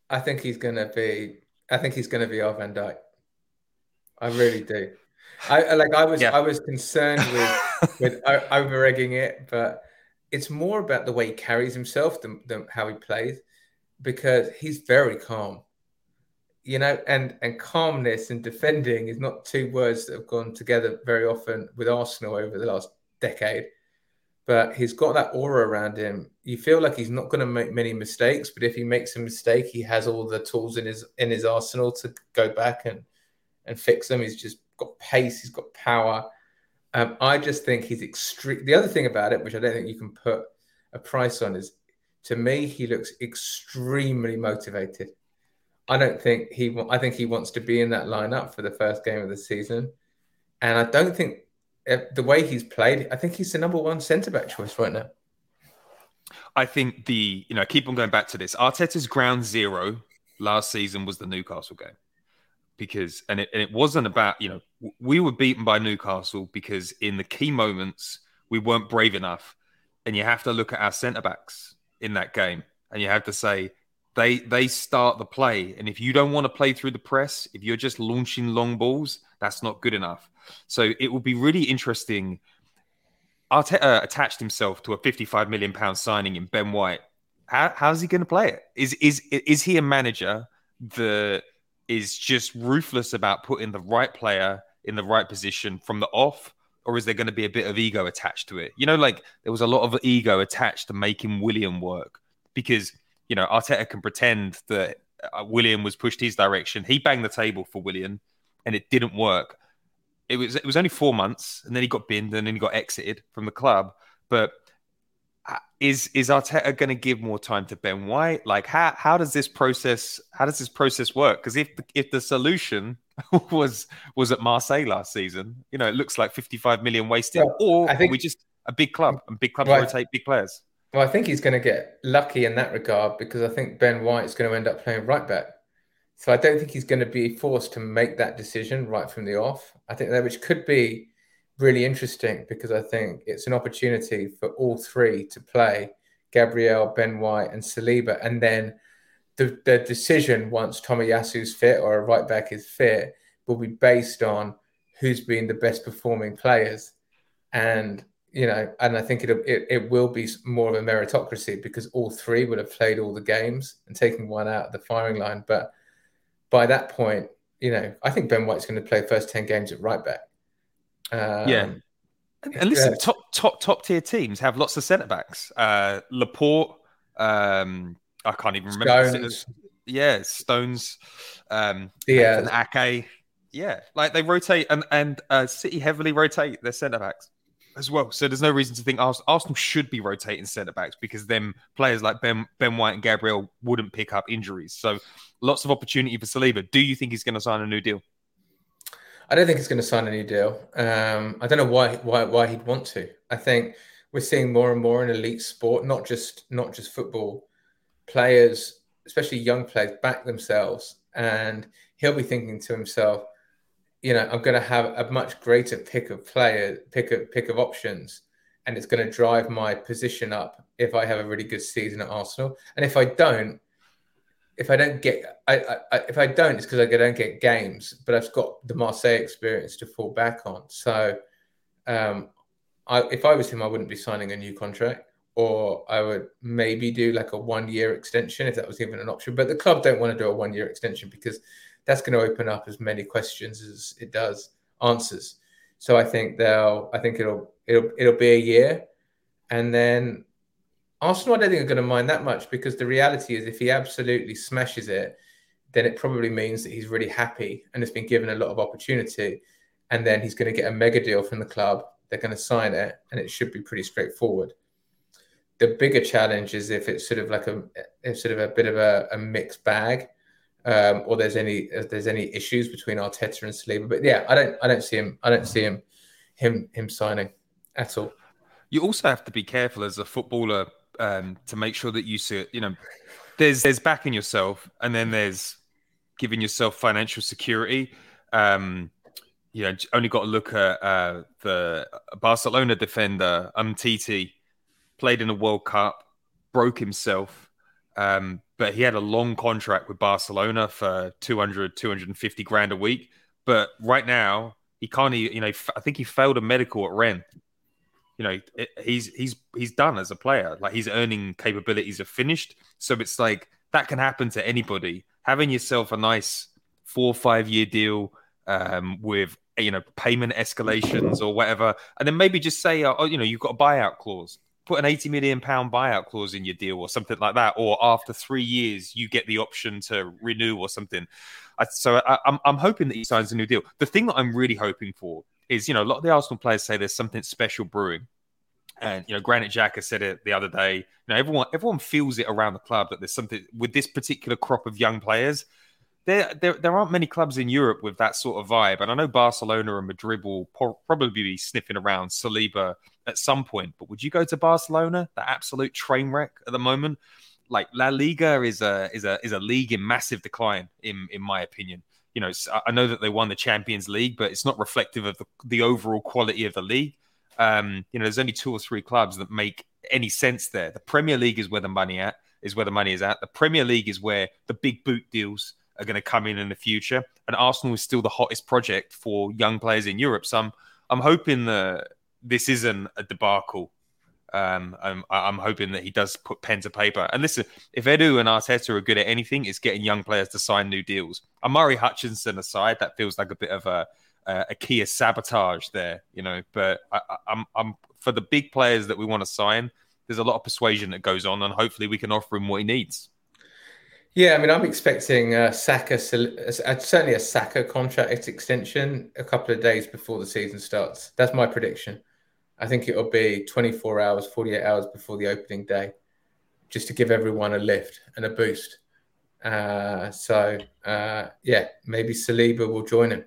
I think he's going to be. I think he's going to be our Van Dijk. I really do. I like I was yeah. I was concerned with with over egging it, but it's more about the way he carries himself than, than how he plays because he's very calm. You know, and and calmness and defending is not two words that have gone together very often with Arsenal over the last decade. But he's got that aura around him. You feel like he's not going to make many mistakes, but if he makes a mistake, he has all the tools in his in his arsenal to go back and and fix them. He's just got pace, he's got power. Um, I just think he's extreme. The other thing about it, which I don't think you can put a price on, is to me he looks extremely motivated. I don't think he. I think he wants to be in that lineup for the first game of the season, and I don't think uh, the way he's played. I think he's the number one centre back choice right now. I think the you know keep on going back to this. Arteta's ground zero last season was the Newcastle game because and it, and it wasn't about you know we were beaten by Newcastle because in the key moments we weren't brave enough and you have to look at our centre backs in that game and you have to say they they start the play. And if you don't want to play through the press if you're just launching long balls that's not good enough. So it will be really interesting. Arteta uh, attached himself to a 55 million pound signing in Ben White. How, how's he going to play it? Is is is he a manager that is just ruthless about putting the right player in the right position from the off? Or is there going to be a bit of ego attached to it? You know, like there was a lot of ego attached to making Willian work because, you know, Arteta can pretend that uh, Willian was pushed his direction. He banged the table for Willian, and it didn't work. It was it was only four months and then he got binned and then he got exited from the club. But uh, is is Arteta going to give more time to Ben White? Like how how does this process how does this process work? Because if if the solution was was at Marseille last season, you know, it looks like 55 million wasted, well, or I think, we just a big club and big clubs rotate big players. Well, I think he's going to get lucky in that regard because I think Ben White is going to end up playing right back. So I don't think he's going to be forced to make that decision right from the off. I think that which could be really interesting because I think it's an opportunity for all three to play Gabriel, Ben White, and Saliba. And then the, the decision, once Tomiyasu's fit or a right back is fit, will be based on who's been the best performing players. And, you know, and I think it, it, it will be more of a meritocracy because all three would have played all the games and taken one out of the firing line. But by that point, you know, I think Ben White's going to play first 10 games at right back. Um, yeah. And listen, yeah. top top top tier teams have lots of centre backs. Uh, Laporte, um, I can't even remember. Stones. Yeah, Stones, um, yeah, Ake. Yeah, like they rotate and and uh, City heavily rotate their centre backs as well. So there's no reason to think Arsenal should be rotating centre backs because then players like Ben Ben White and Gabriel wouldn't pick up injuries. So lots of opportunity for Saliba. Do you think he's going to sign a new deal? I don't think he's going to sign a new deal. Um, I don't know why why why he'd want to. I think we're seeing more and more in elite sport, not just not just football, players especially young players, back themselves, and he'll be thinking to himself, you know, I'm going to have a much greater pick of player, pick of pick of options, and it's going to drive my position up if I have a really good season at Arsenal. And if I don't, if I don't get, I, I if I don't, it's because I don't get games. But I've got the Marseille experience to fall back on. So, um, I, if I was him, I wouldn't be signing a new contract, or I would maybe do like a one-year extension if that was even an option. But the club don't want to do a one-year extension because that's going to open up as many questions as it does answers. So I think they'll, I think it'll, it'll, it'll be a year, and then Arsenal, I don't think are going to mind that much because the reality is, if he absolutely smashes it, then it probably means that he's really happy and has been given a lot of opportunity. And then he's going to get a mega deal from the club. They're going to sign it, and it should be pretty straightforward. The bigger challenge is if it's sort of like a, sort of a bit of a, a mixed bag, um, or there's any if there's any issues between Arteta and Saliba. But yeah, I don't I don't see him I don't see him him him signing at all. You also have to be careful as a footballer um, to make sure that you see it. You know, there's there's backing yourself, and then there's giving yourself financial security. Um, you know, only got to look at uh, the Barcelona defender Umtiti played in the World Cup, broke himself, um, but he had a long contract with Barcelona for 200, 250 grand a week. But right now, he can't. You know, I think he failed a medical at Rennes you know he's he's he's done as a player like his earning capabilities are finished so it's like that can happen to anybody having yourself a nice four or five year deal um, with you know payment escalations or whatever and then maybe just say oh you know you've got a buyout clause put an 80 million pound buyout clause in your deal or something like that or after three years you get the option to renew or something I, so I, I'm, I'm hoping that he signs a new deal the thing that i'm really hoping for is you know a lot of the Arsenal players say there's something special brewing, and you know Granit Xhaka said it the other day. You know everyone everyone feels it around the club that there's something with this particular crop of young players. There, there, there aren't many clubs in Europe with that sort of vibe, and I know Barcelona and Madrid will po- probably be sniffing around Saliba at some point. But would you go to Barcelona, the absolute train wreck at the moment? Like La Liga is a is a is a league in massive decline, in in my opinion you know, I know that they won the Champions League, but it's not reflective of the, the overall quality of the league. Um, you know, there's only two or three clubs that make any sense there. The Premier League is where the money at is where the money is at. The Premier League is where the big boot deals are going to come in in the future, and Arsenal is still the hottest project for young players in Europe. So I'm I'm hoping that this isn't a debacle um, I'm, I'm hoping that he does put pen to paper. And listen, if Edu and Arteta are good at anything, it's getting young players to sign new deals. Omari Hutchinson aside, that feels like a bit of a a key of sabotage there, you know. But I, I'm I'm for the big players that we want to sign. There's a lot of persuasion that goes on, and hopefully we can offer him what he needs. Yeah, I mean, I'm expecting uh, Saka, uh, certainly a Saka contract extension a couple of days before the season starts. That's my prediction. I think it'll be 24 hours, 48 hours before the opening day, just to give everyone a lift and a boost. Uh, so, uh, yeah, maybe Saliba will join him.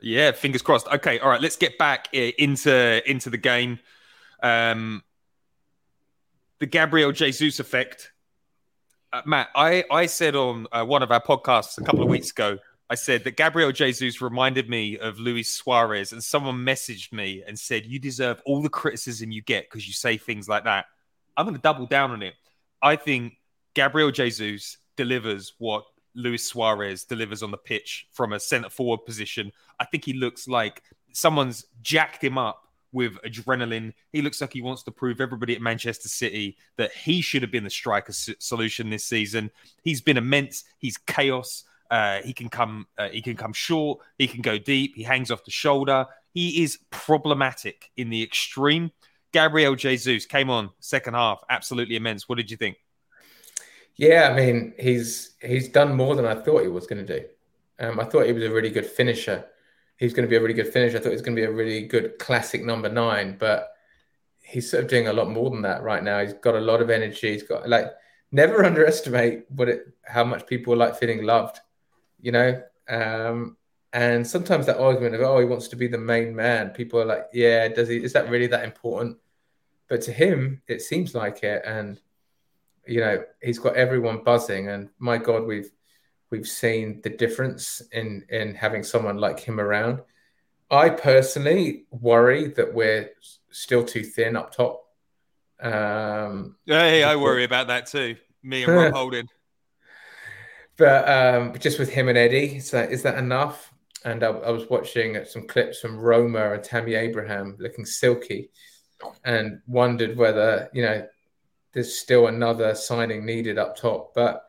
Yeah, fingers crossed. Okay, all right, let's get back into into the game. Um, the Gabriel Jesus effect. Uh, Matt, I, I said on uh, one of our podcasts a couple of weeks ago I said that Gabriel Jesus reminded me of Luis Suarez, and someone messaged me and said, You deserve all the criticism you get because you say things like that. I'm going to double down on it. I think Gabriel Jesus delivers what Luis Suarez delivers on the pitch from a centre forward position. I think he looks like someone's jacked him up with adrenaline. He looks like he wants to prove everybody at Manchester City that he should have been the striker solution this season. He's been immense. He's chaos. Uh, he can come. Uh, he can come short. He can go deep. He hangs off the shoulder. He is problematic in the extreme. Gabriel Jesus came on second half, absolutely immense. What did you think? Yeah, I mean, he's he's done more than I thought he was going to do. Um, I thought he was a really good finisher. He's going to be a really good finisher. I thought he was going to be a really good classic number nine, but he's sort of doing a lot more than that right now. He's got a lot of energy. He's got like never underestimate what it how much people like feeling loved you know. Um, and sometimes that argument of oh he wants to be the main man, people are like, yeah, does he? Is that really that important? But to him, it seems like it. And You know, he's got everyone buzzing, and my God, we've we've seen the difference in in having someone like him around. I personally worry that we're still too thin up top. Um, hey, I worry about that too. Me and Rob Holding. But um, just with him and Eddie, is that enough? And I, I was watching some clips from Roma and Tammy Abraham looking silky, and wondered whether you know there's still another signing needed up top. But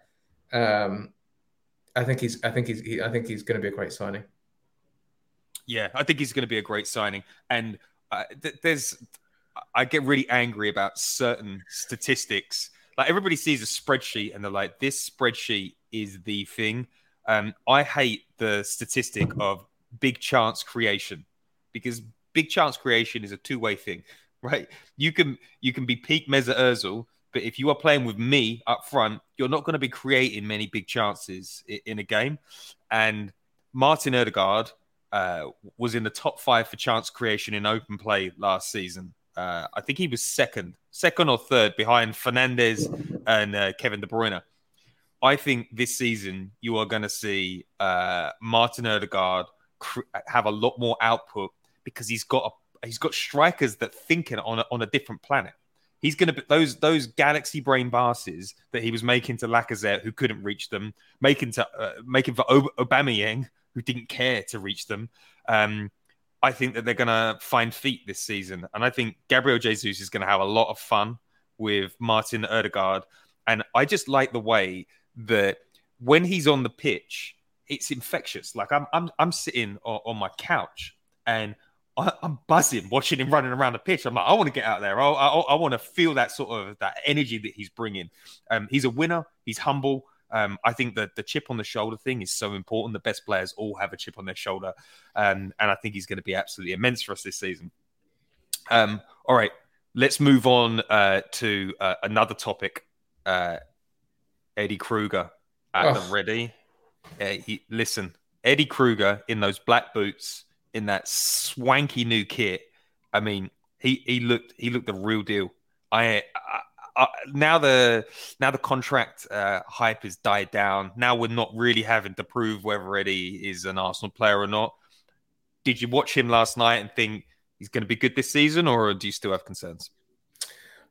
um, I think he's I think he's he, I think he's going to be a great signing. Yeah, I think he's going to be a great signing, and uh, th- there's I get really angry about certain statistics. Like everybody sees a spreadsheet and they're like, "This spreadsheet is the thing." Um, I hate the statistic of big chance creation because big chance creation is a two way thing, right? You can you can be peak Mesut Ozil, but if you are playing with me up front, you're not going to be creating many big chances in, a game. And Martin Odegaard uh, was in the top five for chance creation in open play last season. Uh, I think he was second, second or third behind Fernandes and uh, Kevin De Bruyne. I think this season you are going to see uh, Martin Odegaard cr- have a lot more output because he's got a, he's got strikers that thinking on a, on a different planet. He's going to those those galaxy brain passes that he was making to Lacazette, who couldn't reach them, making to uh, making for Ob- Aubameyang, who didn't care to reach them. Um, I think that they're going to find feet this season, and I think Gabriel Jesus is going to have a lot of fun with Martin Odegaard, and I just like the way that when he's on the pitch, it's infectious. Like I'm, I'm, I'm sitting on, on my couch and I, am buzzing watching him running around the pitch. I'm like, I want to get out there. I, I, I want to feel that sort of that energy that he's bringing. Um, he's a winner. He's humble. Um, I think that the chip on the shoulder thing is so important. The best players all have a chip on their shoulder, um, and I think he's going to be absolutely immense for us this season. Um, all right, let's move on uh, to uh, another topic. Uh, Eddie Kruger at oh. the ready. he, listen, Eddie Kruger in those black boots, in that swanky new kit. I mean, he he looked he looked the real deal. I, I, I now the now the contract uh, hype has died down. Now we're not really having to prove whether Eddie is an Arsenal player or not. Did you watch him last night and think he's going to be good this season, or do you still have concerns?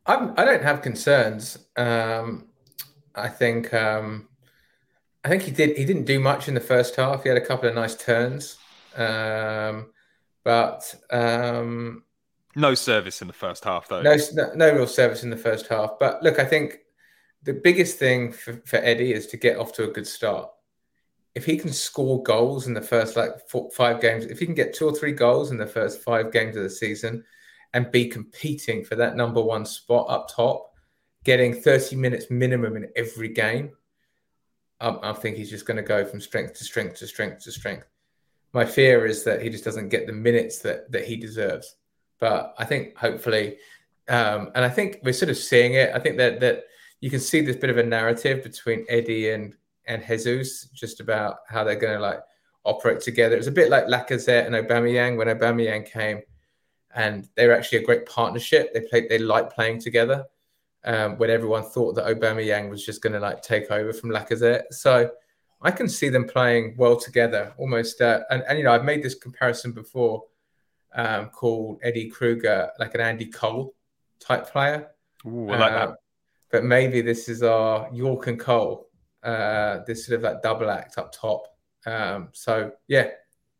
I'm, I do not have concerns. Um, I think um, I think he did. He didn't do much in the first half. He had a couple of nice turns, um, but um, no service in the first half, though. No, no, real service in the first half. But look, I think the biggest thing for, for Eddie is to get off to a good start. If he can score goals in the first like four, five games, if he can get two or three goals in the first five games of the season, and be competing for that number one spot up top, getting 30 minutes minimum in every game, I, I think he's just going to go from strength to strength to strength to strength. My fear is that he just doesn't get the minutes that that he deserves. But I think hopefully, um, and I think we're sort of seeing it. I think that that you can see this bit of a narrative between Eddie and and Jesus, just about how they're going to like operate together. It's a bit like Lacazette and Aubameyang when Aubameyang came, and they were actually a great partnership. They played, they liked playing together um, when everyone thought that Aubameyang was just going to like take over from Lacazette. So I can see them playing well together, almost. Uh, and, and you know, I've made this comparison before, um, called Eddie Kruger, like an Andy Cole type player. Ooh, I like uh, that. But maybe this is our Yorke and Cole, uh, this sort of like double act up top. Um, so yeah,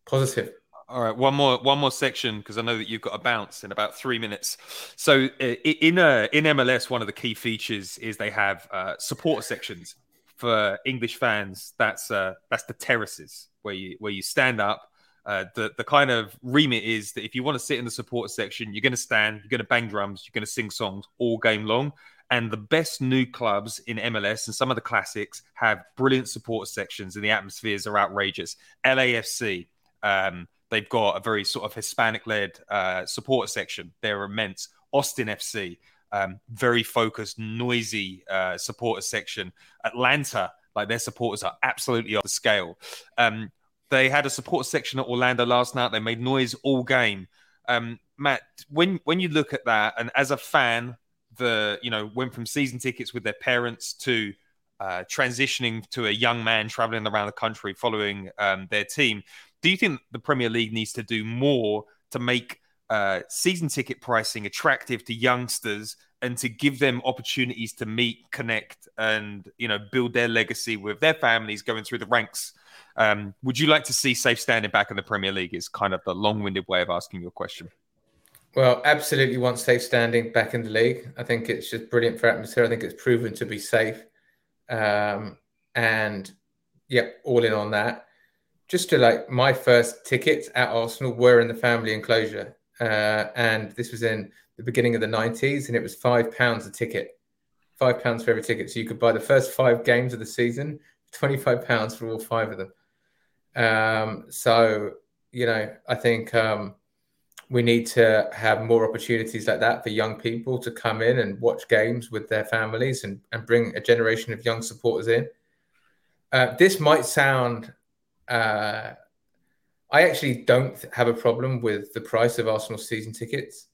positive. All right, one more one more section because I know that you've got a bounce in about three minutes. So uh, in uh, in MLS, one of the key features is they have uh, supporter sections for English fans. That's uh, that's the terraces where you where you stand up. Uh, the the kind of remit is that if you want to sit in the supporter section, you're going to stand, you're going to bang drums, you're going to sing songs all game long. And the best new clubs in MLS and some of the classics have brilliant supporter sections, and the atmospheres are outrageous. LAFC. Um, They've got a very sort of Hispanic led uh, supporter section. They're immense. Austin FC, um, very focused, noisy uh, supporter section. Atlanta, like their supporters are absolutely off the scale. Um, they had a support section at Orlando last night. They made noise all game. Um, Matt, when when you look at that, and as a fan, the you know went from season tickets with their parents to uh, transitioning to a young man traveling around the country following um, their team. Do you think the Premier League needs to do more to make uh, season ticket pricing attractive to youngsters and to give them opportunities to meet, connect, and you know build their legacy with their families going through the ranks? Um, would you like to see safe standing back in the Premier League? Is kind of the long-winded way of asking your question. Well, absolutely want safe standing back in the league. I think it's just brilliant for atmosphere. I think it's proven to be safe. Um, and yeah, all in on that. Just to like my first tickets at Arsenal were in the family enclosure. Uh, and this was in the beginning of the 90s, and it was five pounds a ticket. Five pounds for every ticket. So you could buy the first five games of the season, 25 pounds for all five of them. Um, so, you know, I think um, we need to have more opportunities like that for young people to come in and watch games with their families and, and bring a generation of young supporters in. Uh, this might sound, uh, I actually don't have a problem with the price of Arsenal season tickets.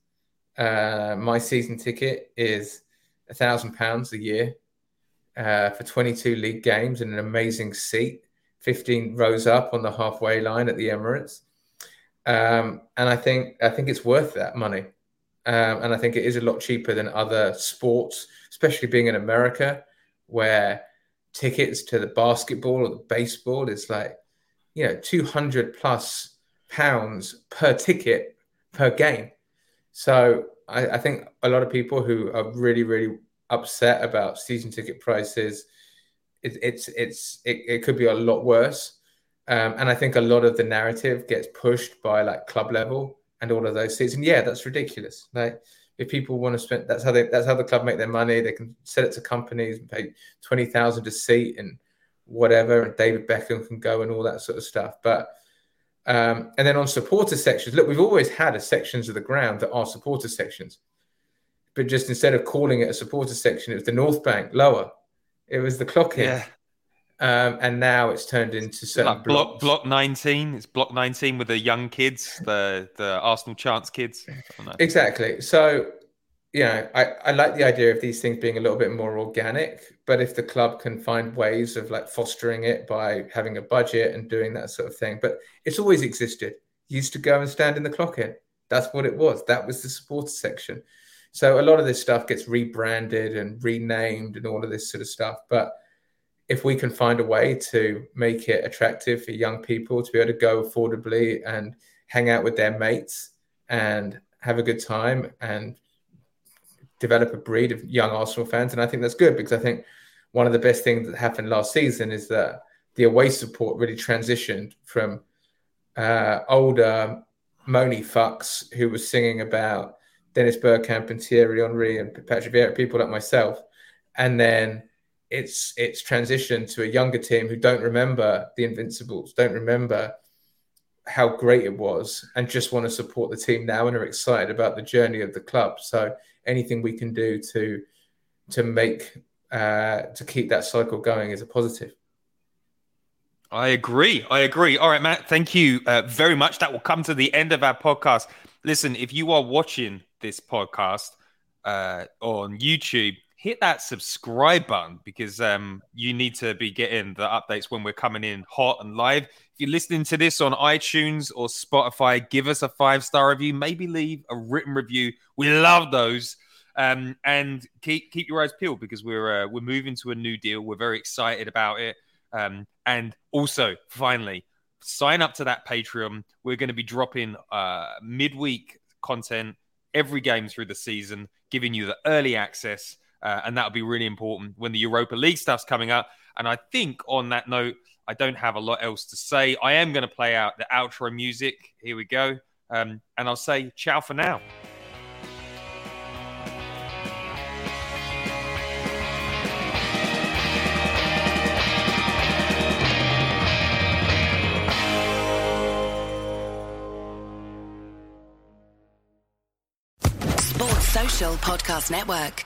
Uh, my season ticket is a thousand pounds a year uh, for 22 league games and an amazing seat, 15 rows up on the halfway line at the Emirates um, and I think I think it's worth that money. Um, and I think it is a lot cheaper than other sports, especially being in America, where tickets to the basketball or the baseball is like, you know, 200 plus pounds per ticket per game. So I, I think a lot of people who are really, really upset about season ticket prices, it, it's it's it, it could be a lot worse. Um, and I think a lot of the narrative gets pushed by like club level and all of those things. And yeah, that's ridiculous. Like if people want to spend, that's how they, that's how the club make their money. They can sell it to companies and pay 20,000 a seat and whatever. And David Beckham can go and all that sort of stuff. But, um, and then on supporter sections, look, we've always had a sections of the ground that are supporter sections, but just instead of calling it a supporter section, it was the North Bank lower. It was the Clock End. Yeah. Um, and now it's turned into certain like block block 19 it's block 19 with the young kids the the arsenal chance kids exactly so you know I, I like the idea of these things being a little bit more organic but if the club can find ways of like fostering it by having a budget and doing that sort of thing but it's always existed. You used to go and stand in the Clock End. That's what it was. That was the supporter section. So a lot of this stuff gets rebranded and renamed and all of this sort of stuff but if we can find a way to make it attractive for young people to be able to go affordably and hang out with their mates and have a good time and develop a breed of young Arsenal fans. And I think that's good because I think one of the best things that happened last season is that the away support really transitioned from uh, older Moany fucks who was singing about Dennis Bergkamp and Thierry Henry and Patrick Vieira, people like myself. And then it's it's transitioned to a younger team who don't remember the Invincibles, don't remember how great it was, and just want to support the team now and are excited about the journey of the club. So anything we can do to to make uh, to keep that cycle going is a positive. I agree. I agree. All right, Matt. Thank you uh, very much. That will come to the end of our podcast. Listen, if you are watching this podcast uh, on YouTube hit that subscribe button because um, you need to be getting the updates when we're coming in hot and live. If you're listening to this on iTunes or Spotify, give us a five star review. Maybe leave a written review. We love those. Um, and keep keep your eyes peeled because we're uh, we're moving to a new deal. We're very excited about it. Um, and also, finally, sign up to that Patreon. We're going to be dropping uh, midweek content every game through the season, giving you the early access uh, and that'll be really important when the Europa League stuff's coming up. And I think on that note, I don't have a lot else to say. I am going to play out the outro music. Here we go. Um, and I'll say ciao for now. Sports Social Podcast Network.